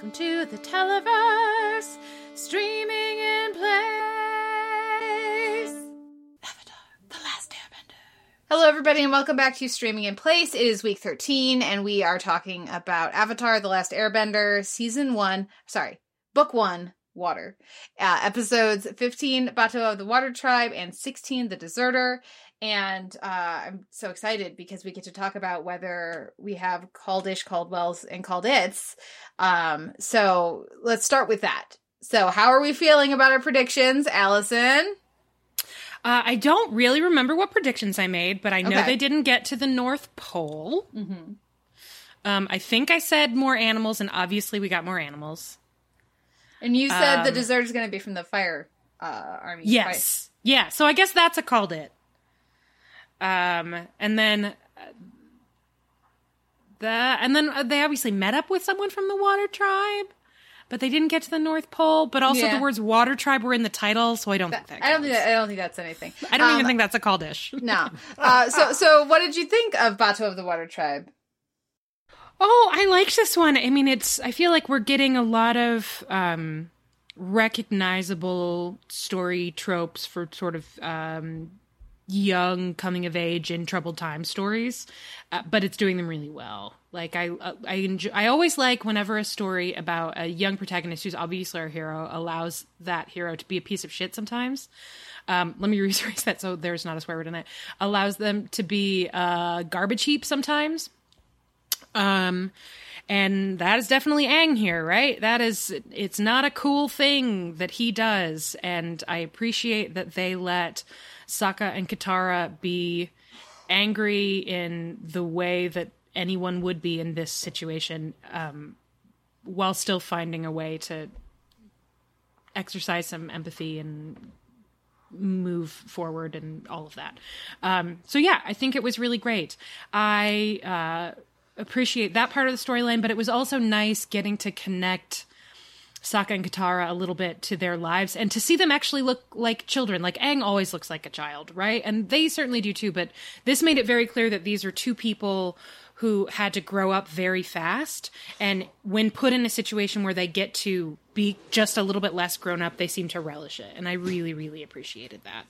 Welcome to the Televerse, streaming in place. Avatar, The Last Airbender. Hello, everybody, and welcome back to Streaming in Place. It is week 13, and we are talking about Avatar, The Last Airbender, Season 1, sorry, Book 1, Water. Uh, episodes 15, Bato of the Water Tribe, and 16, The Deserter. And uh, I'm so excited because we get to talk about whether we have Caldish, Caldwells, and Caldits. Um, so let's start with that. So, how are we feeling about our predictions, Allison? Uh, I don't really remember what predictions I made, but I know Okay. they didn't get to the North Pole. Mm-hmm. Um, I think I said more animals, and obviously we got more animals. And you said the Um, dessert is going to be from the fire uh, army. Yes, yeah. So I guess that's a called it. Um, and then uh, the and then uh, they obviously met up with someone from the Water Tribe, but they didn't get to the North Pole. But also Yeah. the words Water Tribe were in the title, so I don't think Right. that. I don't think that, I don't think that's anything. I don't Um, even think that's a Caldish. No. Uh, so so what did you think of Bato of the Water Tribe? Oh, I liked this one. I mean, it's. I feel like we're getting a lot of um, recognizable story tropes for sort of um, young coming of age in troubled times stories, uh, but it's doing them really well. Like I, uh, I enjoy. I always like whenever a story about a young protagonist who's obviously our hero allows that hero to be a piece of shit sometimes. Um, let me rephrase that so there's not a swear word in it. Allows them to be uh, garbage heap sometimes. Um, and that is definitely Aang here, right? That is, it's not a cool thing that he does. And I appreciate that they let Sokka and Katara be angry in the way that anyone would be in this situation, um, while still finding a way to exercise some empathy and move forward and all of that. Um, so yeah, I think it was really great. I uh, appreciate that part of the storyline, but it was also nice getting to connect Sokka and Katara a little bit to their lives and to see them actually look like children. Like Aang always looks like a child, right? And they certainly do too, but this made it very clear that these are two people who had to grow up very fast and when put in a situation where they get to be just a little bit less grown up, they seem to relish it. And I really really appreciated that.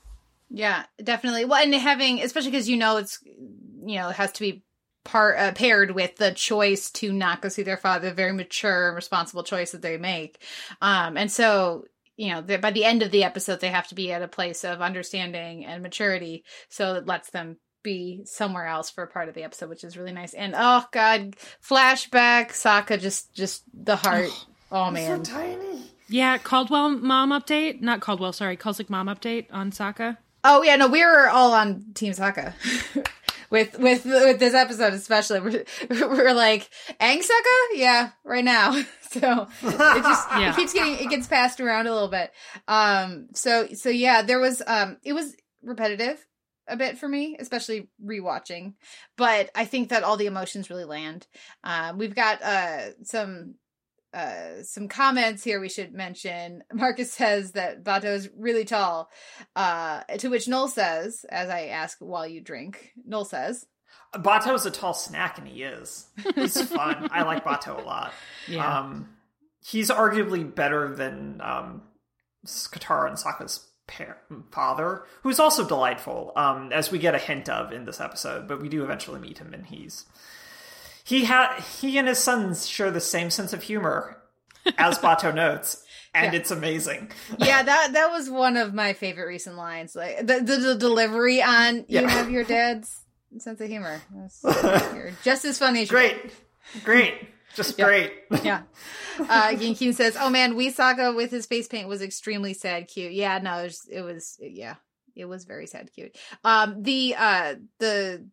Yeah, definitely. Well, and having, especially because you know it's, you know, it has to be part uh, paired with the choice to not go see their father, the very mature and responsible choice that they make. Um, and so, you know, the- by the end of the episode, they have to be at a place of understanding and maturity, so it lets them be somewhere else for a part of the episode, which is really nice. And oh god, flashback, Sokka just just the heart. Oh man, tiny. Yeah, Caldwell mom update, not Caldwell, sorry, Culsick mom update on Sokka. Oh yeah, no, we were all on Team Sokka. with with with this episode especially, we're, we're like Sokka, yeah, right now. So it just Yeah. it keeps getting it gets passed around a little bit. Um, so so yeah, there was um, it was repetitive a bit for me, especially rewatching. But I think that all the emotions really land. Um, we've got uh some uh some comments here we should mention. Marcus says that Bato is really tall. Uh to which Noel says, as I ask while you drink, Noel says, Bato is a tall snack, and he is. He's fun. I like Bato a lot. Yeah. Um, he's arguably better than um, Katara and Sokka's par- father, who's also delightful, um, as we get a hint of in this episode. But we do eventually meet him, and he's he ha- he and his sons share the same sense of humor, as Bato notes, and Yeah. it's amazing. yeah, that that was one of my favorite recent lines. Like the the, the delivery on Yeah. you have your dad's sense of humor. That's- You're just as funny as your dad. Great, great, just Yeah. great. yeah. Uh, Ginkin says, "Oh man, we Sokka with his face paint was extremely sad, cute. Yeah, no, it was, it was, yeah, it was very sad, cute. Um, the uh, the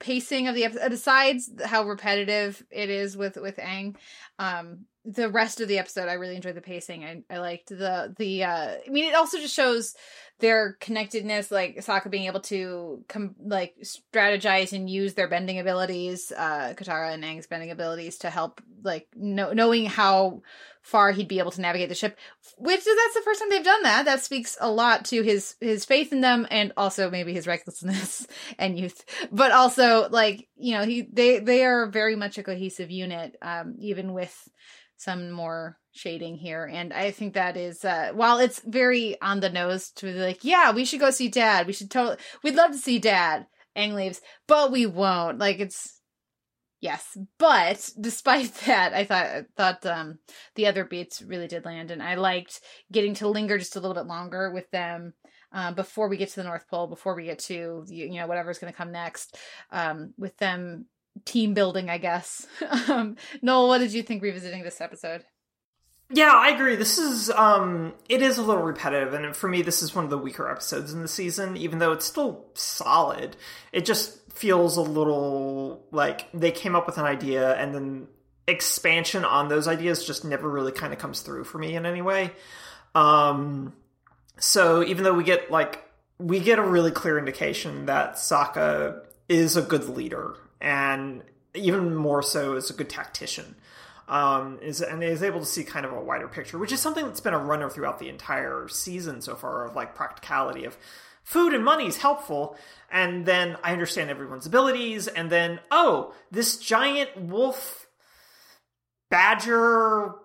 pacing of the episode, besides how repetitive it is with with Aang, um, the rest of the episode, I really enjoyed the pacing. I I liked the the. uh I mean, it also just shows their connectedness, like Sokka being able to like strategize and use their bending abilities, uh Katara and Aang's bending abilities to help like know, knowing how far he'd be able to navigate the ship. Which that's the first time they've done that. That speaks a lot to his his faith in them and also maybe his recklessness and youth. But also like, you know, he they they are very much a cohesive unit, um, even with some more shading here and i think that is uh while it's very on the nose to be like yeah we should go see dad we should totally we'd love to see dad Aang leaves but we won't like it's yes but despite that i thought I thought um the other beats really did land and i liked getting to linger just a little bit longer with them um, before we get to the North Pole, before we get to you, you know whatever's going to come next, um, with them team building, I guess. um, Noel, what did you think revisiting this episode? Yeah, I agree. This is um it is a little repetitive and for me this is one of the weaker episodes in the season even though it's still solid. It just feels a little like they came up with an idea and then expansion on those ideas just never really kind of comes through for me in any way. Um so even though we get like we get a really clear indication that Sokka is a good leader and even more so is a good tactician. Um, is and is able to see kind of a wider picture, which is something that's been a runner throughout the entire season so far of like practicality of food and money is helpful, and then I understand everyone's abilities, and then oh, this giant wolf badger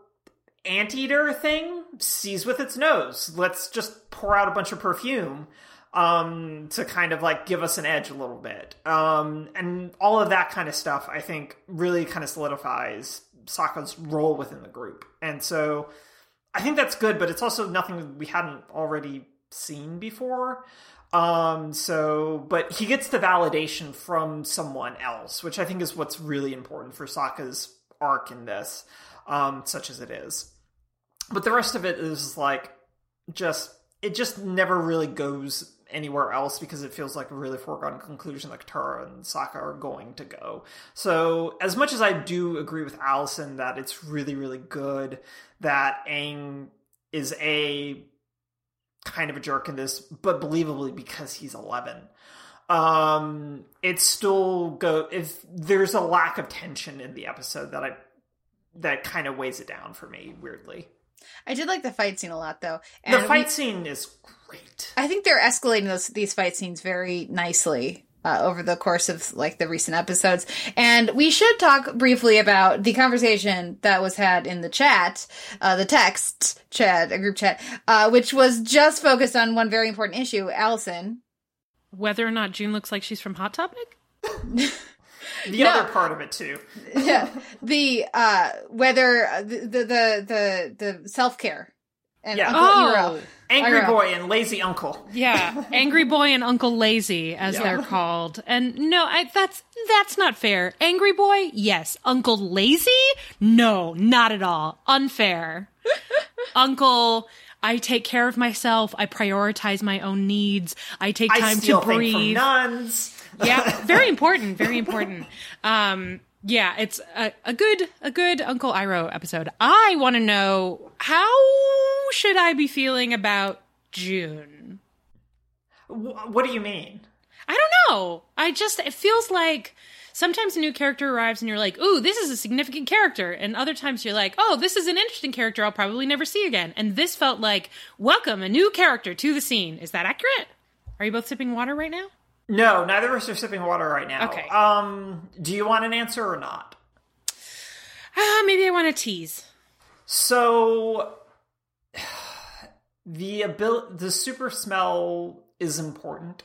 anteater thing sees with its nose. Let's just pour out a bunch of perfume um, to kind of like give us an edge a little bit. Um, and all of that kind of stuff, I think, really kind of solidifies Sokka's role within the group. And so I think that's good, but it's also nothing we hadn't already seen before. Um, so, but he gets the validation from someone else, which I think is what's really important for Sokka's arc in this, um, such as it is but the rest of it is like just it just never really goes anywhere else because it feels like a really foregone conclusion that Katara and Sokka are going to go. So as much as I do agree with Allison that it's really, really good that Aang is a kind of a jerk in this, but believably because he's eleven. Um it's still go if there's a lack of tension in the episode that I that kind of weighs it down for me weirdly. I did like the fight scene a lot, though. And the fight we, scene is great. I think they're escalating those these fight scenes very nicely uh, over the course of like the recent episodes. And we should talk briefly about the conversation that was had in the chat, uh, the text chat, a group chat, uh, which was just focused on one very important issue. Allison, whether or not June looks like she's from Hot Topic. the no. other part of it too. yeah, the uh, whether uh, the the the the, the self care and yeah. Uncle oh. Angry Boy and Lazy Uncle. Yeah, Angry Boy and Uncle Lazy, as yeah. they're called. And no, I, that's that's not fair. Angry Boy, yes. Uncle Lazy, no, not at all. Unfair. Uncle I take care of myself. I prioritize my own needs. I take time I to breathe. nuns yeah, very important. Very important. Um, yeah, it's a, a good a good Uncle Iroh episode. I want to know how should I be feeling about June? What do you mean? I don't know. I just it feels like sometimes a new character arrives and you're like, "Ooh, this is a significant character," and other times you're like, "Oh, this is an interesting character I'll probably never see again." And this felt like, "Welcome a new character to the scene." Is that accurate? Are you both sipping water right now? No, neither of us are sipping water right now. Okay. Um, do you want an answer or not? Uh, maybe I want a tease. So the ability, the super smell is important,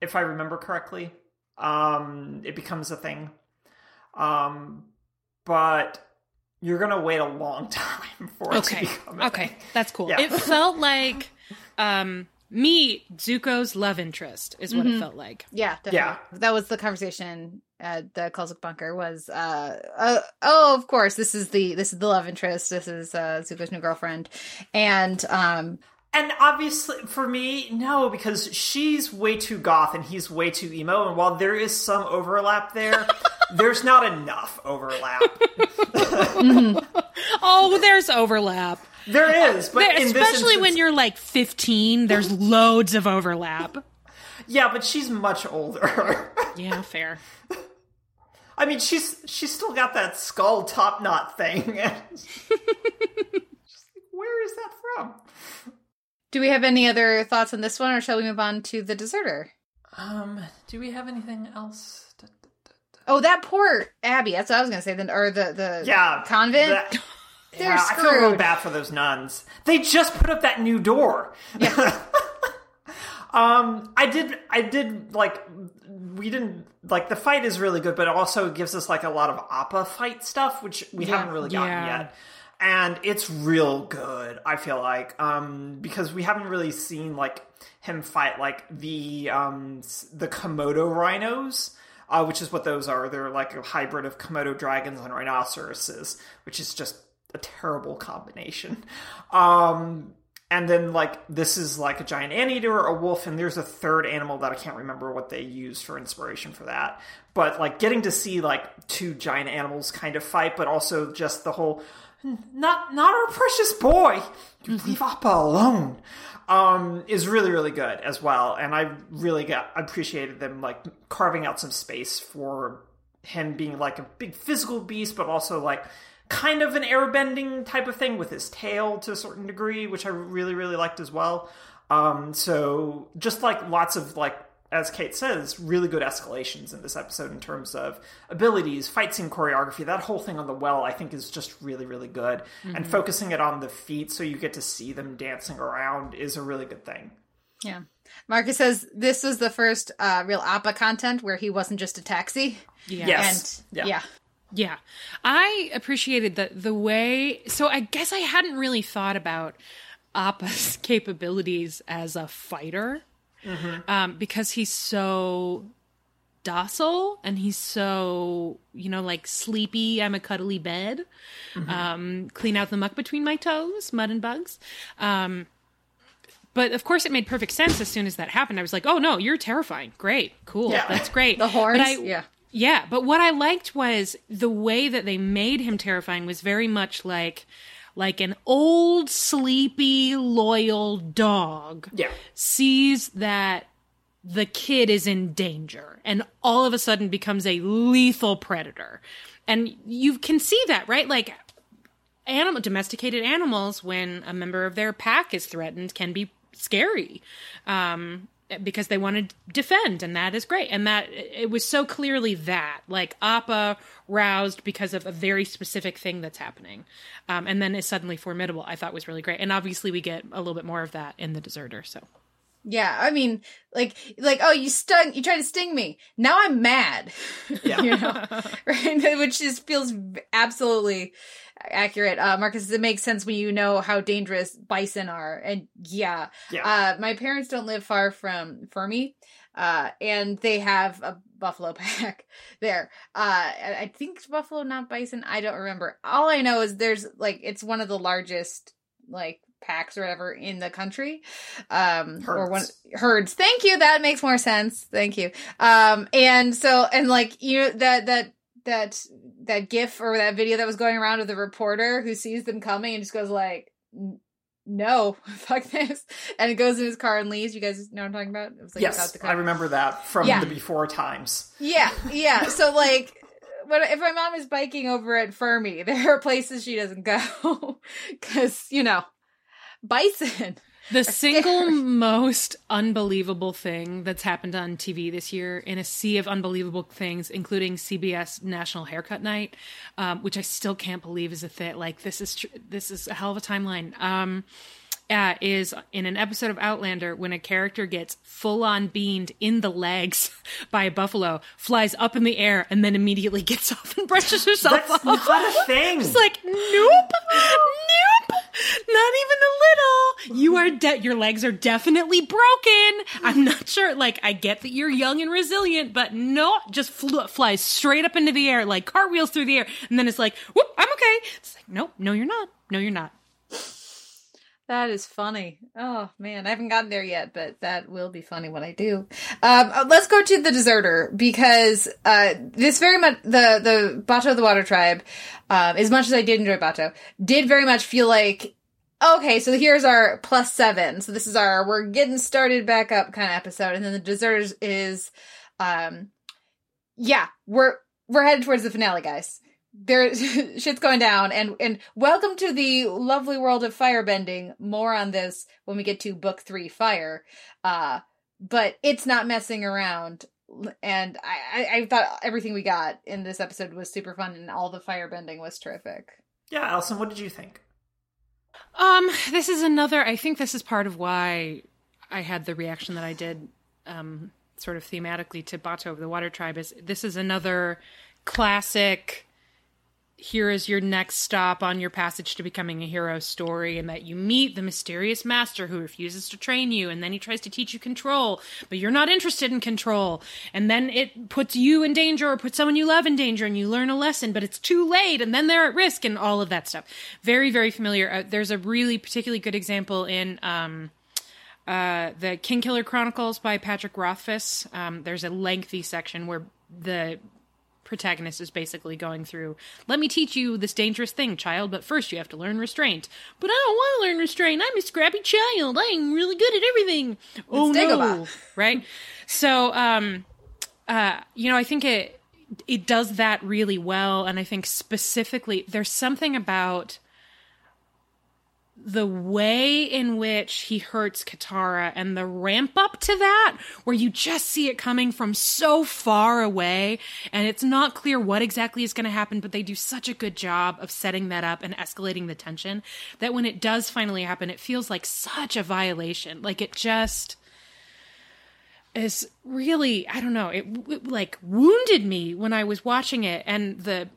if I remember correctly. Um, it becomes a thing. Um, but you're gonna wait a long time for it okay. to become. okay, thing. that's cool. Yeah. It felt like um me Zuko's love interest is what mm-hmm. it felt like. Yeah, definitely. Yeah. That was the conversation at the Kulzik bunker was uh, uh, oh of course this is the this is the love interest this is uh Zuko's new girlfriend and um and obviously for me no because she's way too goth and he's way too emo and while there is some overlap there there's not enough overlap mm-hmm. oh there's overlap there is, but there, especially instance, when you're like 15, there's loads of overlap. Yeah, but she's much older. yeah, fair. I mean, she's she's still got that skull top knot thing. where is that from? Do we have any other thoughts on this one, or shall we move on to the deserter? Um, do we have anything else? Oh, that poor abbey. That's what I was gonna say. Then, or the the yeah convent. That, They're yeah, I feel real bad for those nuns. They just put up that new door. Yeah. um, I did, I did like, we didn't like the fight is really good, but it also gives us like a lot of Appa fight stuff, which we haven't really gotten Yeah. yet. And it's real good, I feel like, um, because we haven't really seen like him fight like the um the Komodo rhinos. Uh, which is what those are. They're like a hybrid of Komodo dragons and rhinoceroses, which is just a terrible combination. Um, and then like this is like a giant anteater, or a wolf, and there's a third animal that I can't remember what they used for inspiration for that. But like getting to see like two giant animals kind of fight, but also just the whole not not our precious boy. You leave Appa alone. Um, is really really good as well, and I really got appreciated them like carving out some space for him being like a big physical beast, but also like kind of an airbending type of thing with his tail to a certain degree, which I really really liked as well. Um, so just like lots of like as Kate says, really good escalations in this episode in terms of abilities, fight scene choreography. That whole thing on the well, I think, is just really, really good. And focusing it on the feet so you get to see them dancing around is a really good thing. Yeah. Marcus says this was the first uh, real Appa content where he wasn't just a taxi. Yeah. Yes. And Yeah. yeah. Yeah. I appreciated the the way so I guess I hadn't really thought about Appa's capabilities as a fighter. Um, because he's so docile and he's so, you know, like sleepy, I'm a cuddly bed. Um, clean out the muck between my toes, mud and bugs. Um but of course, it made perfect sense as soon as that happened. I was like, "Oh no, you're terrifying! Great, cool, Yeah. that's great." The horns. But I, yeah. Yeah, but what I liked was the way that they made him terrifying was very much like like an old sleepy loyal dog Yeah. sees that the kid is in danger and all of a sudden becomes a lethal predator. And you can see that, right? Like animal domesticated animals when a member of their pack is threatened can be scary um because they want to defend and that is great. And that it was so clearly that like appa roused because of a very specific thing that's happening um, and then is suddenly formidable i thought was really great. And obviously we get a little bit more of that in the deserter so Yeah. I mean, like, like, oh, you stung, you tried to sting me. Now I'm mad. Yeah. you know, right? Which just feels absolutely accurate. Uh, Marcus, it makes sense when you know how dangerous bison are. And yeah, Yeah. uh, my parents don't live far from Fermi, uh, and they have a buffalo pack there. Uh, I I think it's buffalo, not bison. I don't remember. All I know is there's like, it's one of the largest, like, packs or whatever in the country um or one Herds. herds. Thank you. That makes more sense. Thank you. Um and so and like you know that that that that gif or that video that was going around of the reporter who sees them coming and just goes like no fuck this and it goes in his car and leaves. You guys know what i'm talking about? It was like yes, the I remember that from Yeah. the before times. yeah yeah. So like when if my mom is biking over at Fermi, there are places she doesn't go because you know bison. The single most unbelievable thing that's happened on TV this year in a sea of unbelievable things, including CBS National Haircut Night, um, which I still can't believe is a thing. Like this is tr- this is a hell of a timeline. Um, uh, is in an episode of Outlander when a character gets full on beamed in the legs by a buffalo, flies up in the air, and then immediately gets off and brushes herself That's off. not a thing. It's like, nope, nope, not even a little. You are dead. Your legs are definitely broken. I'm not sure. Like, I get that you're young and resilient, but no, just fl- flies straight up into the air, like cartwheels through the air, and then it's like, whoop, I'm okay. It's like, nope, no, you're not. No, you're not. That is funny. Oh man, I haven't gotten there yet, but that will be funny when I do. Um, uh, let's go to the deserter because uh, this very much the the Bato of the Water Tribe, um, as much as I did enjoy Bato, did very much feel like okay. So here's our plus seven. So this is our we're getting started back up kind of episode, and then the deserters is, um, yeah, we're we're headed towards the finale, guys there shit's going down and and welcome to the lovely world of firebending more on this when we get to book three fire uh but it's not messing around and I, I i thought everything we got in this episode was super fun and all the firebending was terrific Yeah, Allison, what did you think? Um, this is another. I think this is part of why I had the reaction that I did, um, sort of thematically to Bato of the Water Tribe. Is this is another classic here is your next stop on your passage to becoming a hero story and that you meet the mysterious master who refuses to train you and then he tries to teach you control but you're not interested in control. And then it puts you in danger or puts someone you love in danger and you learn a lesson but it's too late and then they're at risk and all of that stuff. Very very familiar. Uh, there's a really particularly good example in um, uh, the Kingkiller Chronicles by Patrick Rothfuss. Um, there's a lengthy section where the protagonist is basically going through let me teach you this dangerous thing child but first you have to learn restraint. But i don't want to learn restraint. I'm a scrappy child. I'm really good at everything. Oh no. Right? So um uh you know i think it it does that really well and i think specifically there's something about the way in which he hurts Katara and the ramp up to that, where you just see it coming from so far away, and it's not clear what exactly is going to happen, but they do such a good job of setting that up and escalating the tension that when it does finally happen, it feels like such a violation. Like it just is really, I don't know, it, it like wounded me when I was watching it, and the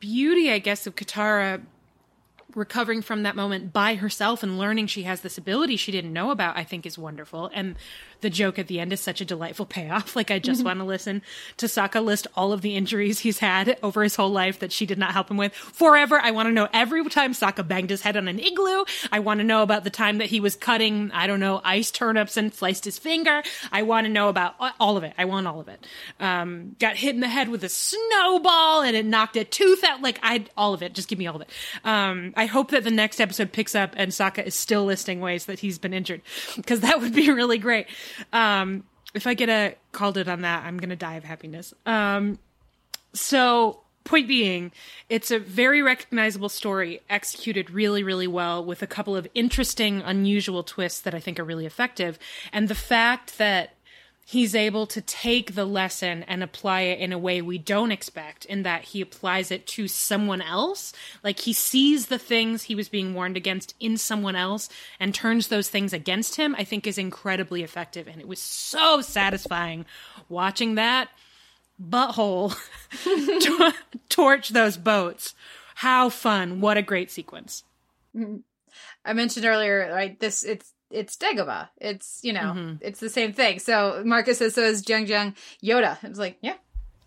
beauty, I guess, of Katara recovering from that moment by herself and learning she has this ability she didn't know about, I think is wonderful. And the joke at the end is such a delightful payoff. Like I just want to listen to Sokka list all of the injuries he's had over his whole life that she did not help him with forever. I want to know every time Sokka banged his head on an igloo. I want to know about the time that he was cutting, I don't know, ice turnips and sliced his finger. I want to know about all of it. I want all of it. Um, got hit in the head with a snowball and it knocked a tooth out. Like I, all of it. Just give me all of it. Um, I hope that the next episode picks up and Sokka is still listing ways that he's been injured because that would be really great. Um, if I get a called it on that, I'm gonna die of happiness. Um, so point being, it's a very recognizable story executed really, really well with a couple of interesting, unusual twists that I think are really effective. And the fact that he's able to take the lesson and apply it in a way we don't expect in that he applies it to someone else. Like he sees the things he was being warned against in someone else and turns those things against him i think is incredibly effective. And it was so satisfying watching that butthole torch those boats. How fun. What a great sequence. I mentioned earlier right this it's it's Dagobah. It's you know, mm-hmm. it's the same thing. So Marcus says so is Jeong Jeong Yoda. I was like, yeah,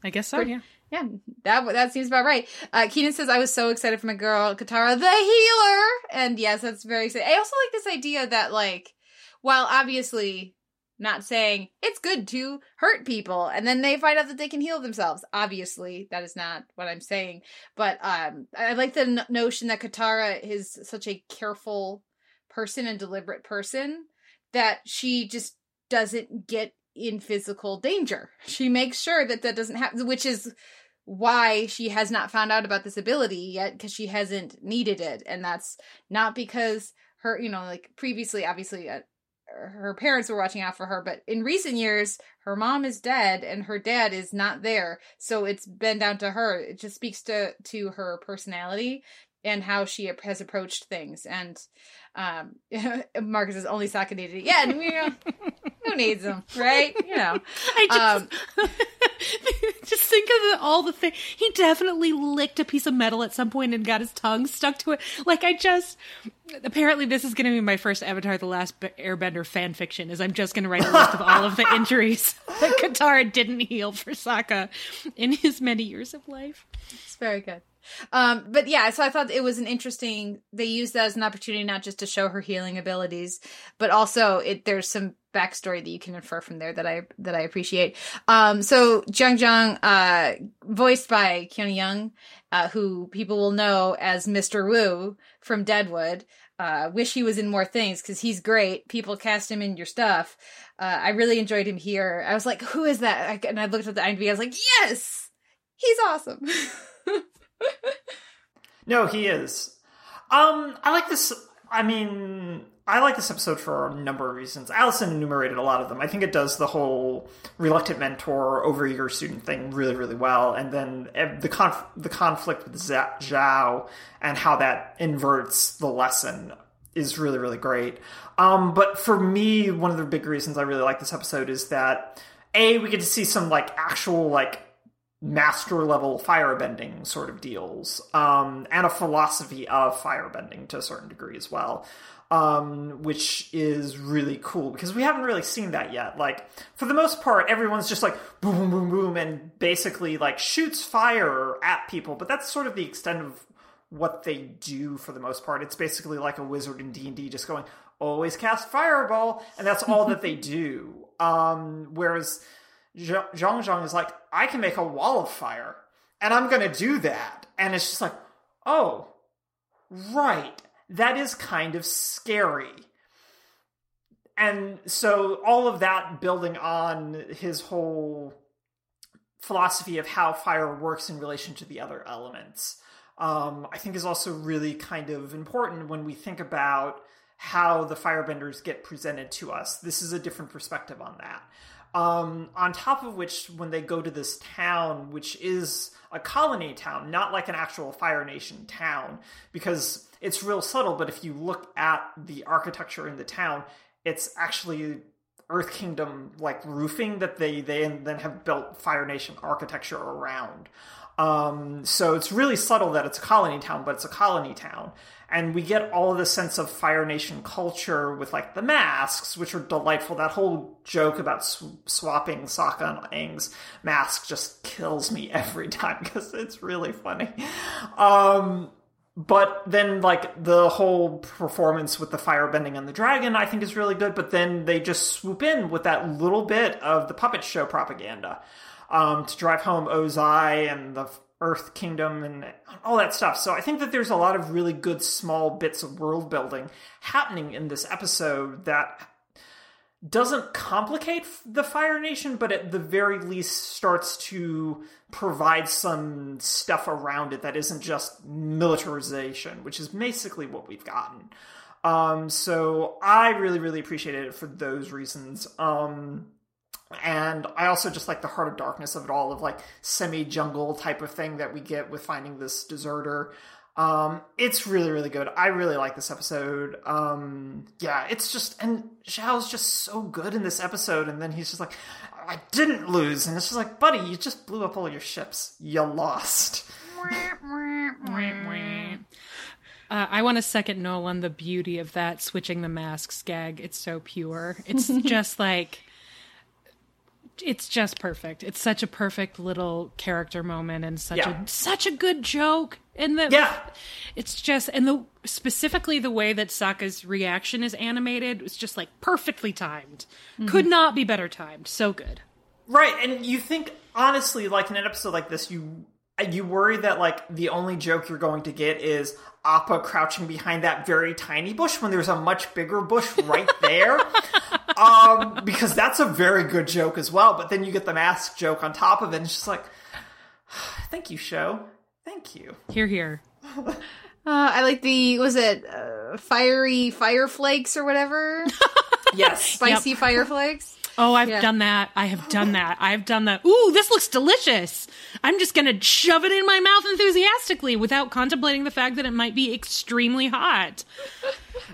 I guess so. Pretty, yeah. Yeah, that that seems about right. Uh, Keenan says I was so excited for my girl Katara, the healer, and yes, that's very exciting. I also like this idea that like, while obviously not saying it's good to hurt people and then they find out that they can heal themselves. Obviously, that is not what I'm saying, but um, I like the n- notion that Katara is such a careful person and deliberate person that she just doesn't get in physical danger. She makes sure that that doesn't happen, which is why she has not found out about this ability yet because she hasn't needed it. And that's not because her, you know, like previously, obviously, uh, her parents were watching out for her, but in recent years, her mom is dead and her dad is not there. So it's been down to her. It just speaks to to her personality and how she has approached things. And um, Marcus is only needed. Yeah, and, you know, who needs them, right? You know, I just um, just think of the, all the things. He definitely licked a piece of metal at some point and got his tongue stuck to it. Like I just. Apparently, this is going to be my first Avatar: The Last Airbender fan fiction. Is I'm just going to write a list of all of the injuries that Katara didn't heal for Sokka in his many years of life. It's very good. Um, but yeah, so I thought it was an interesting. They used that as an opportunity not just to show her healing abilities, but also it. There's some backstory that you can infer from there that I that I appreciate. Um, so Jeong Jeong, uh, voiced by Keone Young, uh, who people will know as Mr. Wu from Deadwood. Uh, wish he was in more things because he's great. People cast him in your stuff. Uh, I really enjoyed him here. I was like, who is that? And I looked at the IMDb. I was like, yes, he's awesome. no, he is. Um, I like this. I mean, I like this episode for a number of reasons. Allison enumerated a lot of them. I think it does the whole reluctant mentor, overeager student thing really, really well, and then the conf- the conflict with Zhao and how that inverts the lesson is really, really great. Um, but for me, one of the big reasons I really like this episode is that a we get to see some like actual like master level firebending sort of deals, um, and a philosophy of firebending to a certain degree as well um, which is really cool because we haven't really seen that yet. Like, for the most part, everyone's just like boom, boom, boom, boom, and basically like shoots fire at people, but that's sort of the extent of what they do for the most part. It's basically like a wizard in D&D just going, always cast fireball, and that's all that they do. Um, whereas Jeong Jeong is like, I can make a wall of fire, and I'm gonna do that. And it's just like, oh, right that is kind of scary. And so all of that building on his whole philosophy of how fire works in relation to the other elements, um, I think is also really kind of important when we think about how the firebenders get presented to us. This is a different perspective on that. Um, on top of which, when they go to this town, which is a colony town, not like an actual Fire Nation town, because it's real subtle, but if you look at the architecture in the town, it's actually Earth Kingdom like roofing that they they then have built Fire Nation architecture around. Um, so it's really subtle that it's a colony town, but it's a colony town. And we get all of the sense of Fire Nation culture with like the masks, which are delightful. That whole joke about sw- swapping Sokka and Aang's mask just kills me every time because it's really funny. Um, but then like the whole performance with the firebending and the dragon i think is really good but then they just swoop in with that little bit of the puppet show propaganda um, to drive home ozai and the earth kingdom and all that stuff so i think that there's a lot of really good small bits of world building happening in this episode that doesn't complicate the Fire Nation, but at the very least starts to provide some stuff around it that isn't just militarization, which is basically what we've gotten. Um, so I really, really appreciated it for those reasons. Um, and I also just like the heart of darkness of it all, of like semi jungle type of thing that we get with finding this deserter. Um, it's really, really good. I really like this episode. Um, yeah, it's just, and Zhao's just so good in this episode. And then he's just like, I didn't lose. And it's just like, buddy, you just blew up all your ships. You lost. Uh, I want to second Nolan the beauty of that switching the masks gag. It's so pure. It's just like it's just perfect. It's such a perfect little character moment and such yeah. a such a good joke. And the yeah, it's just and the specifically the way that Sokka's reaction is animated was just like perfectly timed. Mm-hmm. Could not be better timed. So good. Right, and you think honestly, like in an episode like this, you you worry that like the only joke you're going to get is Appa crouching behind that very tiny bush when there's a much bigger bush right there. um, because that's a very good joke as well. But then you get the mask joke on top of it, and it's just like, thank you, show. Thank you. Hear, hear. Uh, I like the was it uh, fiery fire flakes or whatever. yes, spicy yep. fire flakes. Oh, I've yeah. done that. I have done that. I've done that. Ooh, this looks delicious. I'm just going to shove it in my mouth enthusiastically without contemplating the fact that it might be extremely hot.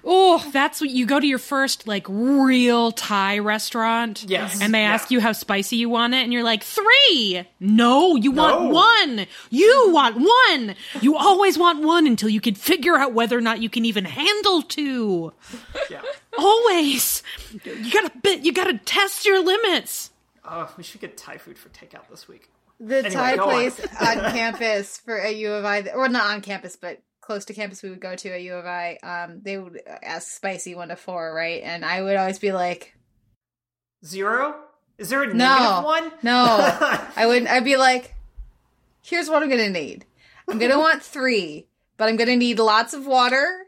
Oh, that's what you go to your first like real Thai restaurant. Yes. And they yeah. ask you how spicy you want it, and you're like, three. No, you no. want one. You want one. You always want one until you can figure out whether or not you can even handle two. Yeah. Always. You gotta bit. You gotta test your limits. Oh, we should get Thai food for takeout this week. The anyway, Thai place on. on campus for a U of I, or not on campus, but close to campus we would go to at U of I. Um, they would ask spicy one to four, right? And I would always be like, zero. Is there a no, one? No, I would. I'd be like, here's what I'm gonna need. I'm gonna want three, but I'm gonna need lots of water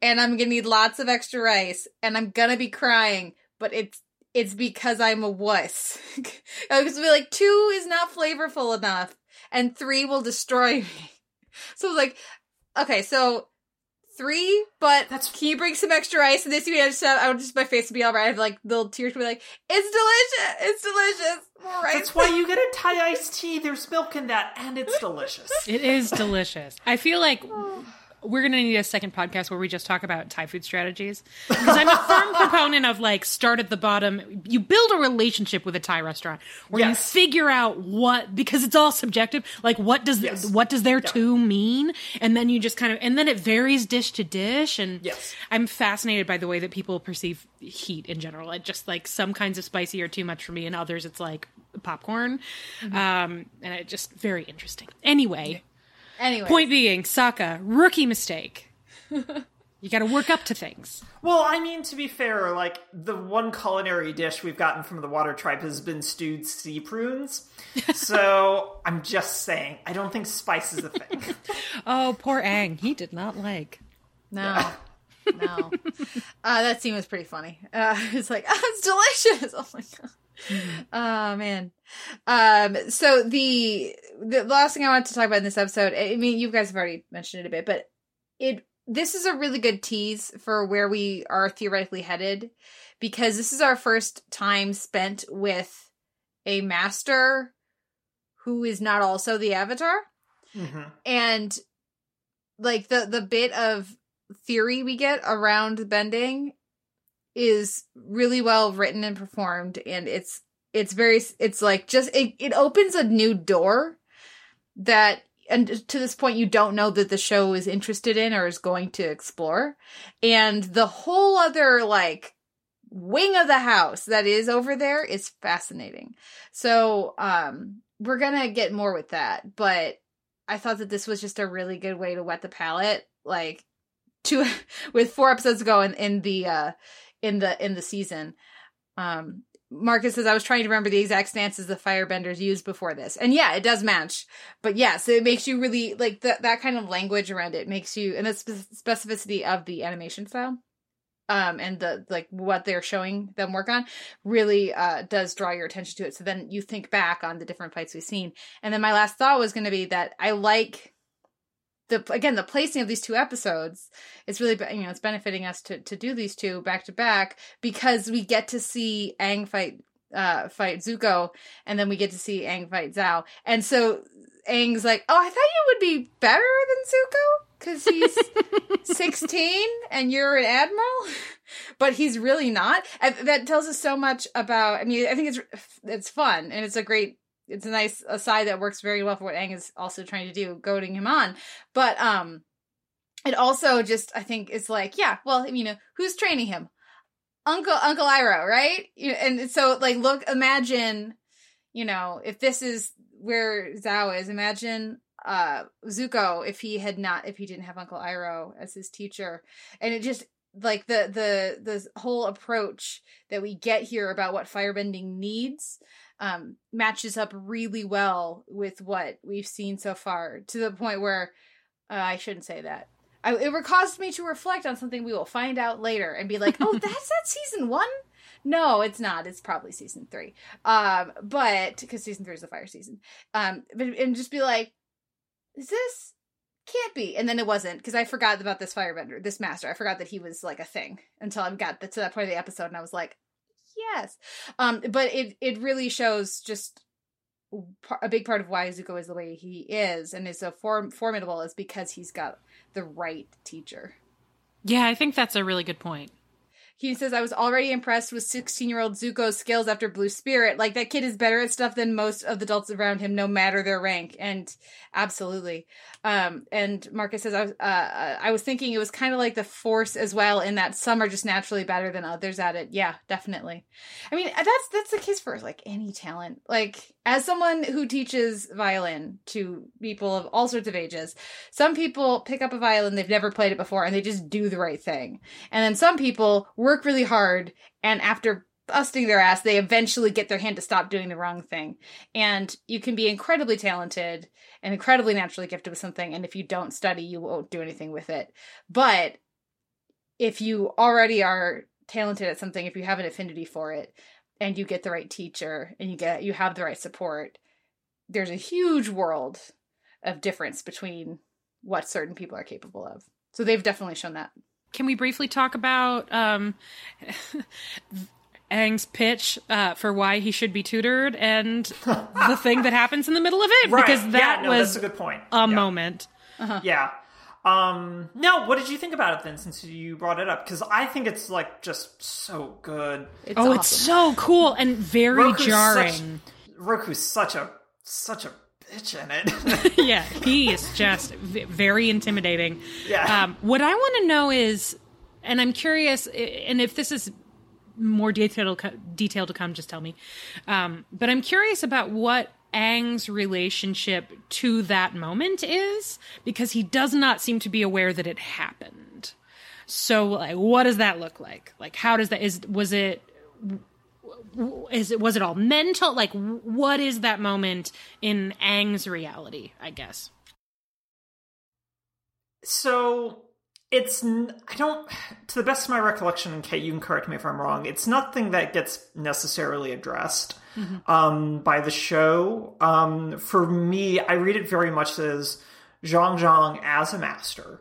and I'm gonna need lots of extra rice, and I'm gonna be crying, but it's it's because I'm a wuss. I was be like, two is not flavorful enough, and three will destroy me. So I was like, okay, so three, but That's- can you bring some extra ice? And this we had stuff. I would just my face would be all right. I have like little tears would be like, it's delicious, it's delicious. More ice. That's why you get a Thai iced tea. There's milk in that, and it's delicious. It is delicious. I feel like we're going to need a second podcast where we just talk about Thai food strategies. Because I'm a firm proponent of like start at the bottom. You build a relationship with a Thai restaurant where you figure out what because it's all subjective. Like what does Yes. what does their two mean, and then you just kind of and then it varies dish to dish. And Yes. I'm fascinated by the way that people perceive heat in general. It just like some kinds of spicy are too much for me, and others it's like popcorn. Um, and it just very interesting. Anyway. Anyway. Point being, Sokka, rookie mistake. you got to work up to things. Well, I mean, to be fair, like the one culinary dish we've gotten from the Water Tribe has been stewed sea prunes. So I'm just saying, I don't think spice is a thing. Oh, poor Aang. He did not like. No. No. Uh, that scene was pretty funny. Uh, it's like, oh, it's delicious. Oh my god. Oh man. Um, so the the last thing I wanted to talk about in this episode, I mean, you guys have already mentioned it a bit, but it this is a really good tease for where we are theoretically headed because this is our first time spent with a master who is not also the avatar. Hmm and like the the bit of theory we get around bending is really well written and performed and it's it's very it's like just it, it opens a new door that and to this point you don't know that the show is interested in or is going to explore and the whole other like wing of the house that is over there is fascinating so um we're gonna get more with that but I thought that this was just a really good way to wet the palate, like to with four episodes ago in, in the uh in the in the season. Um Marcus says I was trying to remember the exact stances the firebenders used before this. And yeah, it does match. But yes, it makes you really like that that kind of language around it makes you and the spe- specificity of the animation style. Um and the like what they're showing them work on really uh does draw your attention to it. So then you think back on the different fights we've seen and then my last thought was going to be that I like the again the placing of these two episodes. It's really you know it's benefiting us to to do these two back to back because we get to see Aang fight uh fight Zuko and then we get to see Aang fight Zhao. And so Aang's like, "Oh, I thought you would be better than Zuko cuz he's 16 and you're an admiral." But he's really not. And that tells us so much about I mean, I think it's it's fun and it's a great it's a nice aside that works very well for what Aang is also trying to do, goading him on. But um it also just I think is like, yeah, well, you know, who's training him? Uncle Uncle Iroh, right? And so like look imagine, you know, if this is where Zhao is, imagine uh Zuko if he had not if he didn't have Uncle Iroh as his teacher. And it just like the the the whole approach that we get here about what firebending needs um matches up really well with what we've seen so far to the point where uh, I shouldn't say that. I, it caused me to reflect on something we will find out later and be like, "Oh, that's that season 1?" No, it's not. It's probably season 3. Um but cuz season 3 is the fire season. Um but and just be like, "Is this can't be. And then it wasn't because I forgot about this firebender, this master. I forgot that he was like a thing until I got to that point of the episode, and I was like, yes. Um, but it it really shows just a big part of why Zuko is the way he is and is so form- formidable is because he's got the right teacher. Yeah, I think that's a really good point. He says, I was already impressed with 16 year old Zuko's skills after Blue Spirit. Like, that kid is better at stuff than most of the adults around him, no matter their rank. And absolutely. Um, and Marcus says, I was, uh, I was thinking it was kind of like the Force as well, in that some are just naturally better than others at it. Yeah, definitely. I mean, that's, that's the case for like any talent. Like, as someone who teaches violin to people of all sorts of ages, some people pick up a violin, they've never played it before, and they just do the right thing. And then some people work really hard, and after busting their ass, they eventually get their hand to stop doing the wrong thing. And you can be incredibly talented and incredibly naturally gifted with something, and if you don't study, you won't do anything with it. But if you already are talented at something, if you have an affinity for it, and you get the right teacher and you get you have the right support, there's a huge world of difference between what certain people are capable of. So they've definitely shown that. Can we briefly talk about um, Aang's pitch uh, for why he should be tutored and the thing that happens in the middle of it? Right. Because that yeah, no, was that's a good point. a yeah. moment. Yeah. Um, no, what did you think about it then since you brought it up? Because I think it's like just so good. It's Oh, awesome. it's so cool and very Roku's jarring. Such, Roku's such a such a bitch in it. yeah, he is just v- very intimidating. Yeah. Um, what I want to know is, and I'm curious, and if this is more detailed detail to come, just tell me. Um, but I'm curious about what Aang's relationship to that moment is because he does not seem to be aware that it happened. So, like, what does that look like? Like, how does that is was it is it was it all mental? Like, what is that moment in Aang's reality? I guess. so it's I don't to the best of my recollection, and Kate, you can correct me if I'm wrong. It's nothing that gets necessarily addressed um, by the show. Um, for me, I read it very much as Jeong Jeong as a master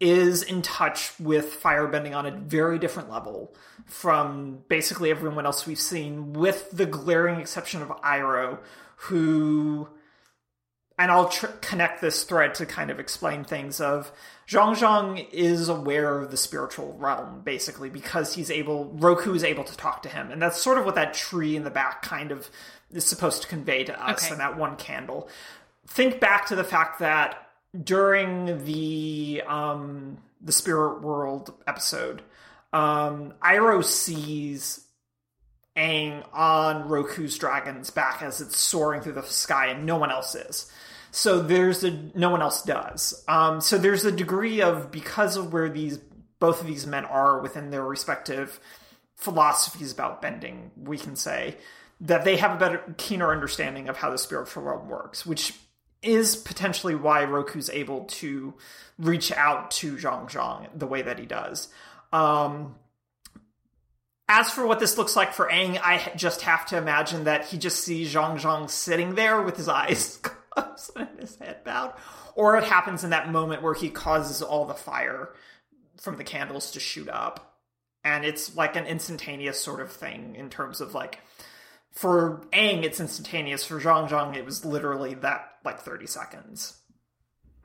is in touch with firebending on a very different level from basically everyone else we've seen, with the glaring exception of Iroh, who and I'll tr- connect this thread to kind of explain things of Jeong Jeong is aware of the spiritual realm basically because he's able Roku is able to talk to him and that's sort of what that tree in the back kind of is supposed to convey to us Okay. and that one candle. Think back to the fact that during the um the spirit world episode um Iroh sees Aang on Roku's dragon's back as it's soaring through the sky, and no one else is. So there's a no one else does. Um, so there's a degree of because of where these both of these men are within their respective philosophies about bending, we can say that they have a better, keener understanding of how the spiritual realm works, which is potentially why Roku's able to reach out to Jeong Jeong the way that he does. Um, as for what this looks like for Aang, I just have to imagine that he just sees Jeong Jeong sitting there with his eyes closed and his head bowed. Or it happens in that moment where he causes all the fire from the candles to shoot up. And it's like an instantaneous sort of thing in terms of like, for Aang, it's instantaneous. For Jeong Jeong, it was literally that like 30 seconds.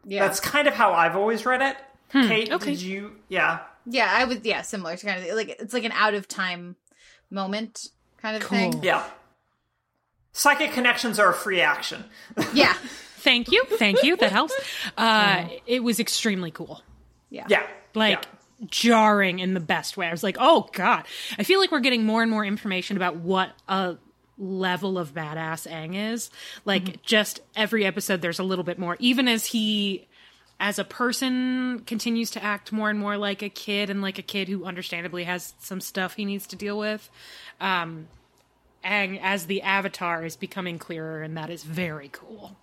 Yeah. That's kind of how I've always read it. Hmm, Kate, okay. did you? Yeah. yeah, I would yeah, similar to kind of like it's like an out of time moment kind of Cool. thing. Yeah. Psychic connections are a free action. Yeah. Thank you, thank you. That helps. Uh, it was extremely cool. Yeah. yeah. like Yeah. jarring in the best way. I was like, oh god. I feel like we're getting more and more information about what a level of badass Aang is. Like just every episode there's a little bit more. Even as he as a person continues to act more and more like a kid and like a kid who understandably has some stuff he needs to deal with. Um Aang as the avatar is becoming clearer and that is very cool.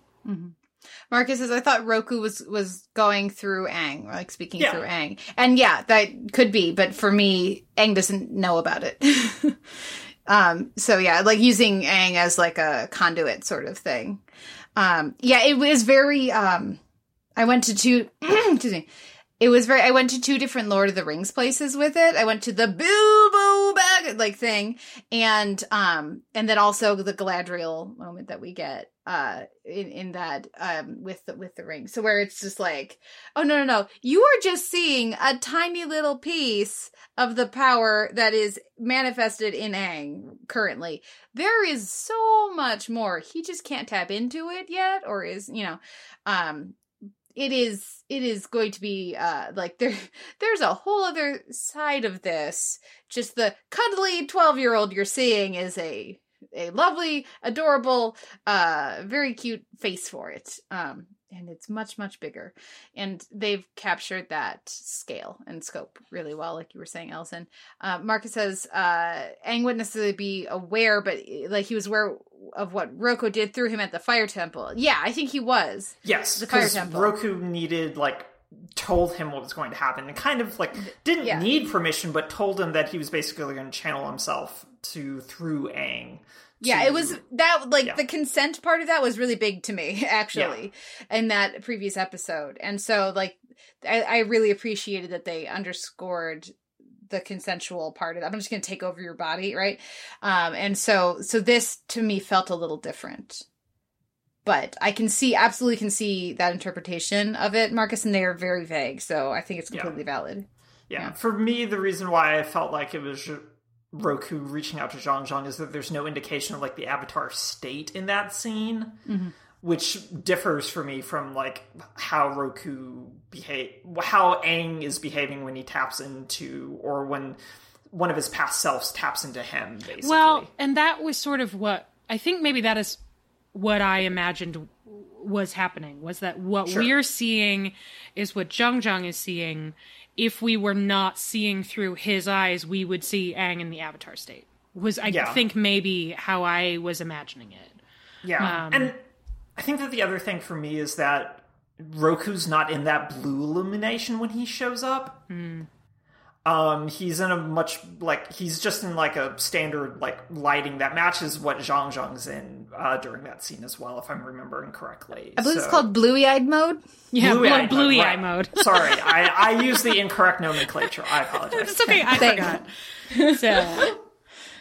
Marcus says, I thought Roku was was going through Aang, or like speaking Yeah. through Aang. And yeah, that could be, but for me, Aang doesn't know about it. um, so yeah, like using Aang as like a conduit sort of thing. Um, yeah, it was very um I went to two excuse me. It was very I went to two different Lord of the Rings places with it. I went to the Bilbo bag like thing and um and then also the Galadriel moment that we get uh in in that um with the with the ring. So where it's just like, oh no no no, you are just seeing a tiny little piece of the power that is manifested in Aang currently. There is so much more. He just can't tap into it yet or is, you know, um it is it is going to be uh like there there's a whole other side of this. Just the cuddly 12 year old you're seeing is a a lovely adorable uh very cute face for it. Um and it's much much bigger and they've captured that scale and scope really well like you were saying Elson uh Marcus says uh Aang wouldn't necessarily be aware but like he was aware of what Roku did through him at the fire temple yeah I think he was Yes, The fire temple. Roku needed like told him what was going to happen and kind of like didn't Yeah. need permission, but told him that he was basically going to channel himself to through Aang. Yeah, to- it was that like Yeah. the consent part of that was really big to me actually in that previous episode. And so like I, I really appreciated that they underscored the consensual part of that. I'm just going to take over your body, right? Um, and so, so this to me felt a little different. But I can see, absolutely can see that interpretation of it, Marcus, and they are very vague. So I think it's Yeah. completely valid. Yeah. Yeah. For me, the reason why I felt like it was Roku reaching out to Jeong Jeong is that there's no indication of like the Avatar state in that scene, which differs for me from like how Roku behave, how Aang is behaving when he taps into, or when one of his past selves taps into him. Basically, Well, and that was sort of what I think maybe that is what I imagined was happening was that what Sure. we're seeing is what Jeong Jeong is seeing. If we were not seeing through his eyes, we would see Aang in the avatar state. Was I Yeah. think maybe how I was imagining it. Yeah. Um, and I think that the other thing for me is that Roku's not in that blue illumination when he shows up. Hmm. Um, he's in a much like he's just in like a standard like lighting that matches what Jeong Jeong's in uh, during that scene as well, if I'm remembering correctly. I believe it's called bluey eyed mode. Yeah, bluey eyed eye bluey mode, eye right. mode. Sorry, I, I used the incorrect nomenclature. I apologize. It's okay, I Thanks. forgot. So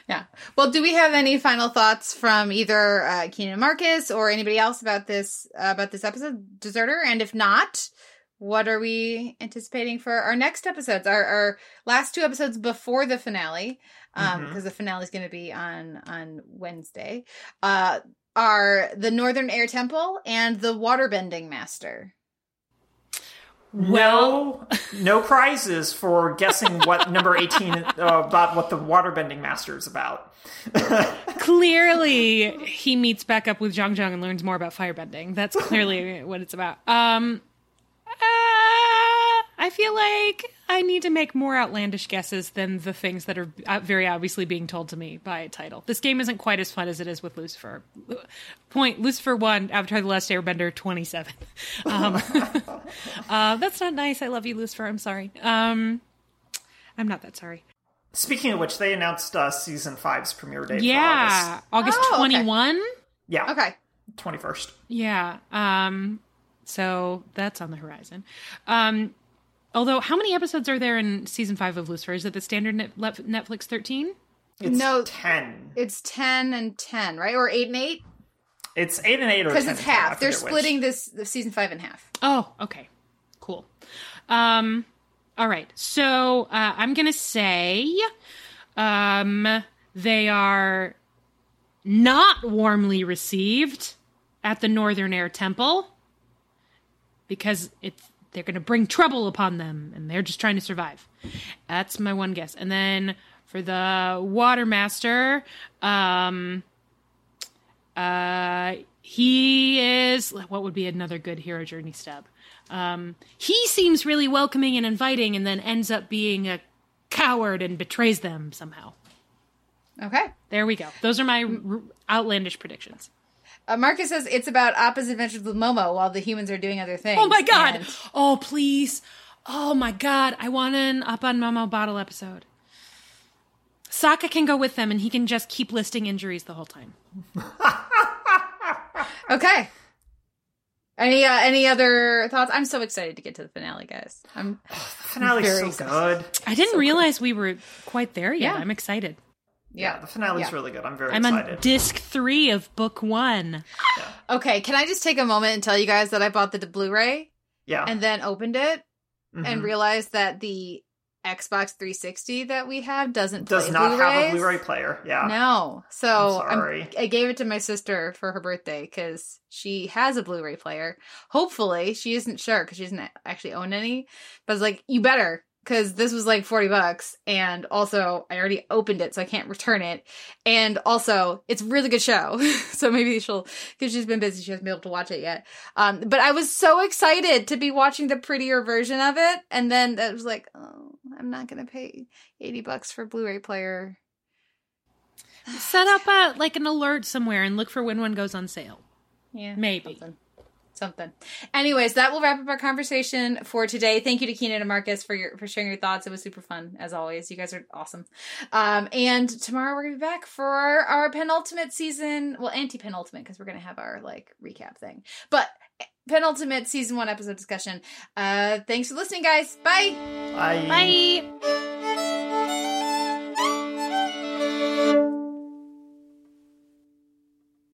Yeah. Well, do we have any final thoughts from either uh, Keenan Marcus or anybody else about this uh, about this episode, Deserter? And if not, what are we anticipating for our next episodes? Our, our last two episodes before the finale, um, Mhm. because the finale is going to be on on Wednesday. Uh, are the Northern Air Temple and the Waterbending Master. No, no prizes for guessing what number eighteen uh, about what the waterbending master is about. clearly he meets back up with Jeong Jeong and learns more about firebending. That's clearly what it's about. Um, I feel like I need to make more outlandish guesses than the things that are uh, very obviously being told to me by a title. This game isn't quite as fun as it is with Lucifer. Point Lucifer one, Avatar: The Last Airbender twenty seven. Um, uh, that's not nice. I love you, Lucifer. I'm sorry. Um, I'm not that sorry. Speaking of which, they announced uh, season five's premiere date. Yeah, for August. August Oh, okay. twenty one. Yeah, Okay. twenty first. Yeah. Um so that's on the horizon. Um although how many episodes are there in season 5 of Lucifer? Is it the standard Netflix 13? It's No. ten. It's ten and ten, right? Or eight and eight? It's eight and eight, or Because it's and 10, half. They're forget which. splitting this season five in half. Oh, okay. Cool. Um all right. So, uh I'm going to say um they are not warmly received at the Northern Air Temple because it's they're going to bring trouble upon them and they're just trying to survive. That's my one guess. And then for the Water Master, um uh he is what would be another good hero journey step. Um he seems really welcoming and inviting and then ends up being a coward and betrays them somehow. Okay. There we go. Those are my r- outlandish predictions. Uh, Marcus says it's about opposite adventures with Momo while the humans are doing other things. Oh my god! And- Oh please! Oh my god! I want an Appa and Momo bottle episode. Sokka can go with them, and he can just keep listing injuries the whole time. okay. Any uh, any other thoughts? I'm so excited to get to the finale, guys. I'm finale's so excited. good. I didn't realize we were quite there yet. Yeah. I'm excited. Yeah, yeah. the finale's Yeah. really good. I'm very I'm excited. on disc three of book one. Okay, can I just take a moment and tell you guys that I bought the Blu-ray yeah, and then opened it Mhm. and realized that the Xbox 360 that we have doesn't does play not have a Blu-rays. Blu-ray player. Yeah, No. So I'm I'm. I gave it to my sister for her birthday because she has a Blu-ray player. Hopefully, she isn't sure because she doesn't actually own any. But I was like, you better because this was like forty bucks, and also I already opened it, so I can't return it. And also, it's a really good show, so maybe she'll because she's been busy, she hasn't been able to watch it yet. Um, but I was so excited to be watching the prettier version of it, and then that was like, oh, I'm not gonna pay eighty bucks for Blu-ray player. Set up a like an alert somewhere and look for when one goes on sale. Yeah. Maybe. Something. Something. Anyways, that will wrap up our conversation for today. Thank you to Keenan and Marcus for your for sharing your thoughts. It was super fun as always. You guys are awesome. Um, and tomorrow we're gonna be back for our penultimate season. Well, anti penultimate because we're gonna have our like recap thing. But penultimate season one episode discussion. Uh, thanks for listening, guys. Bye. Bye. Bye.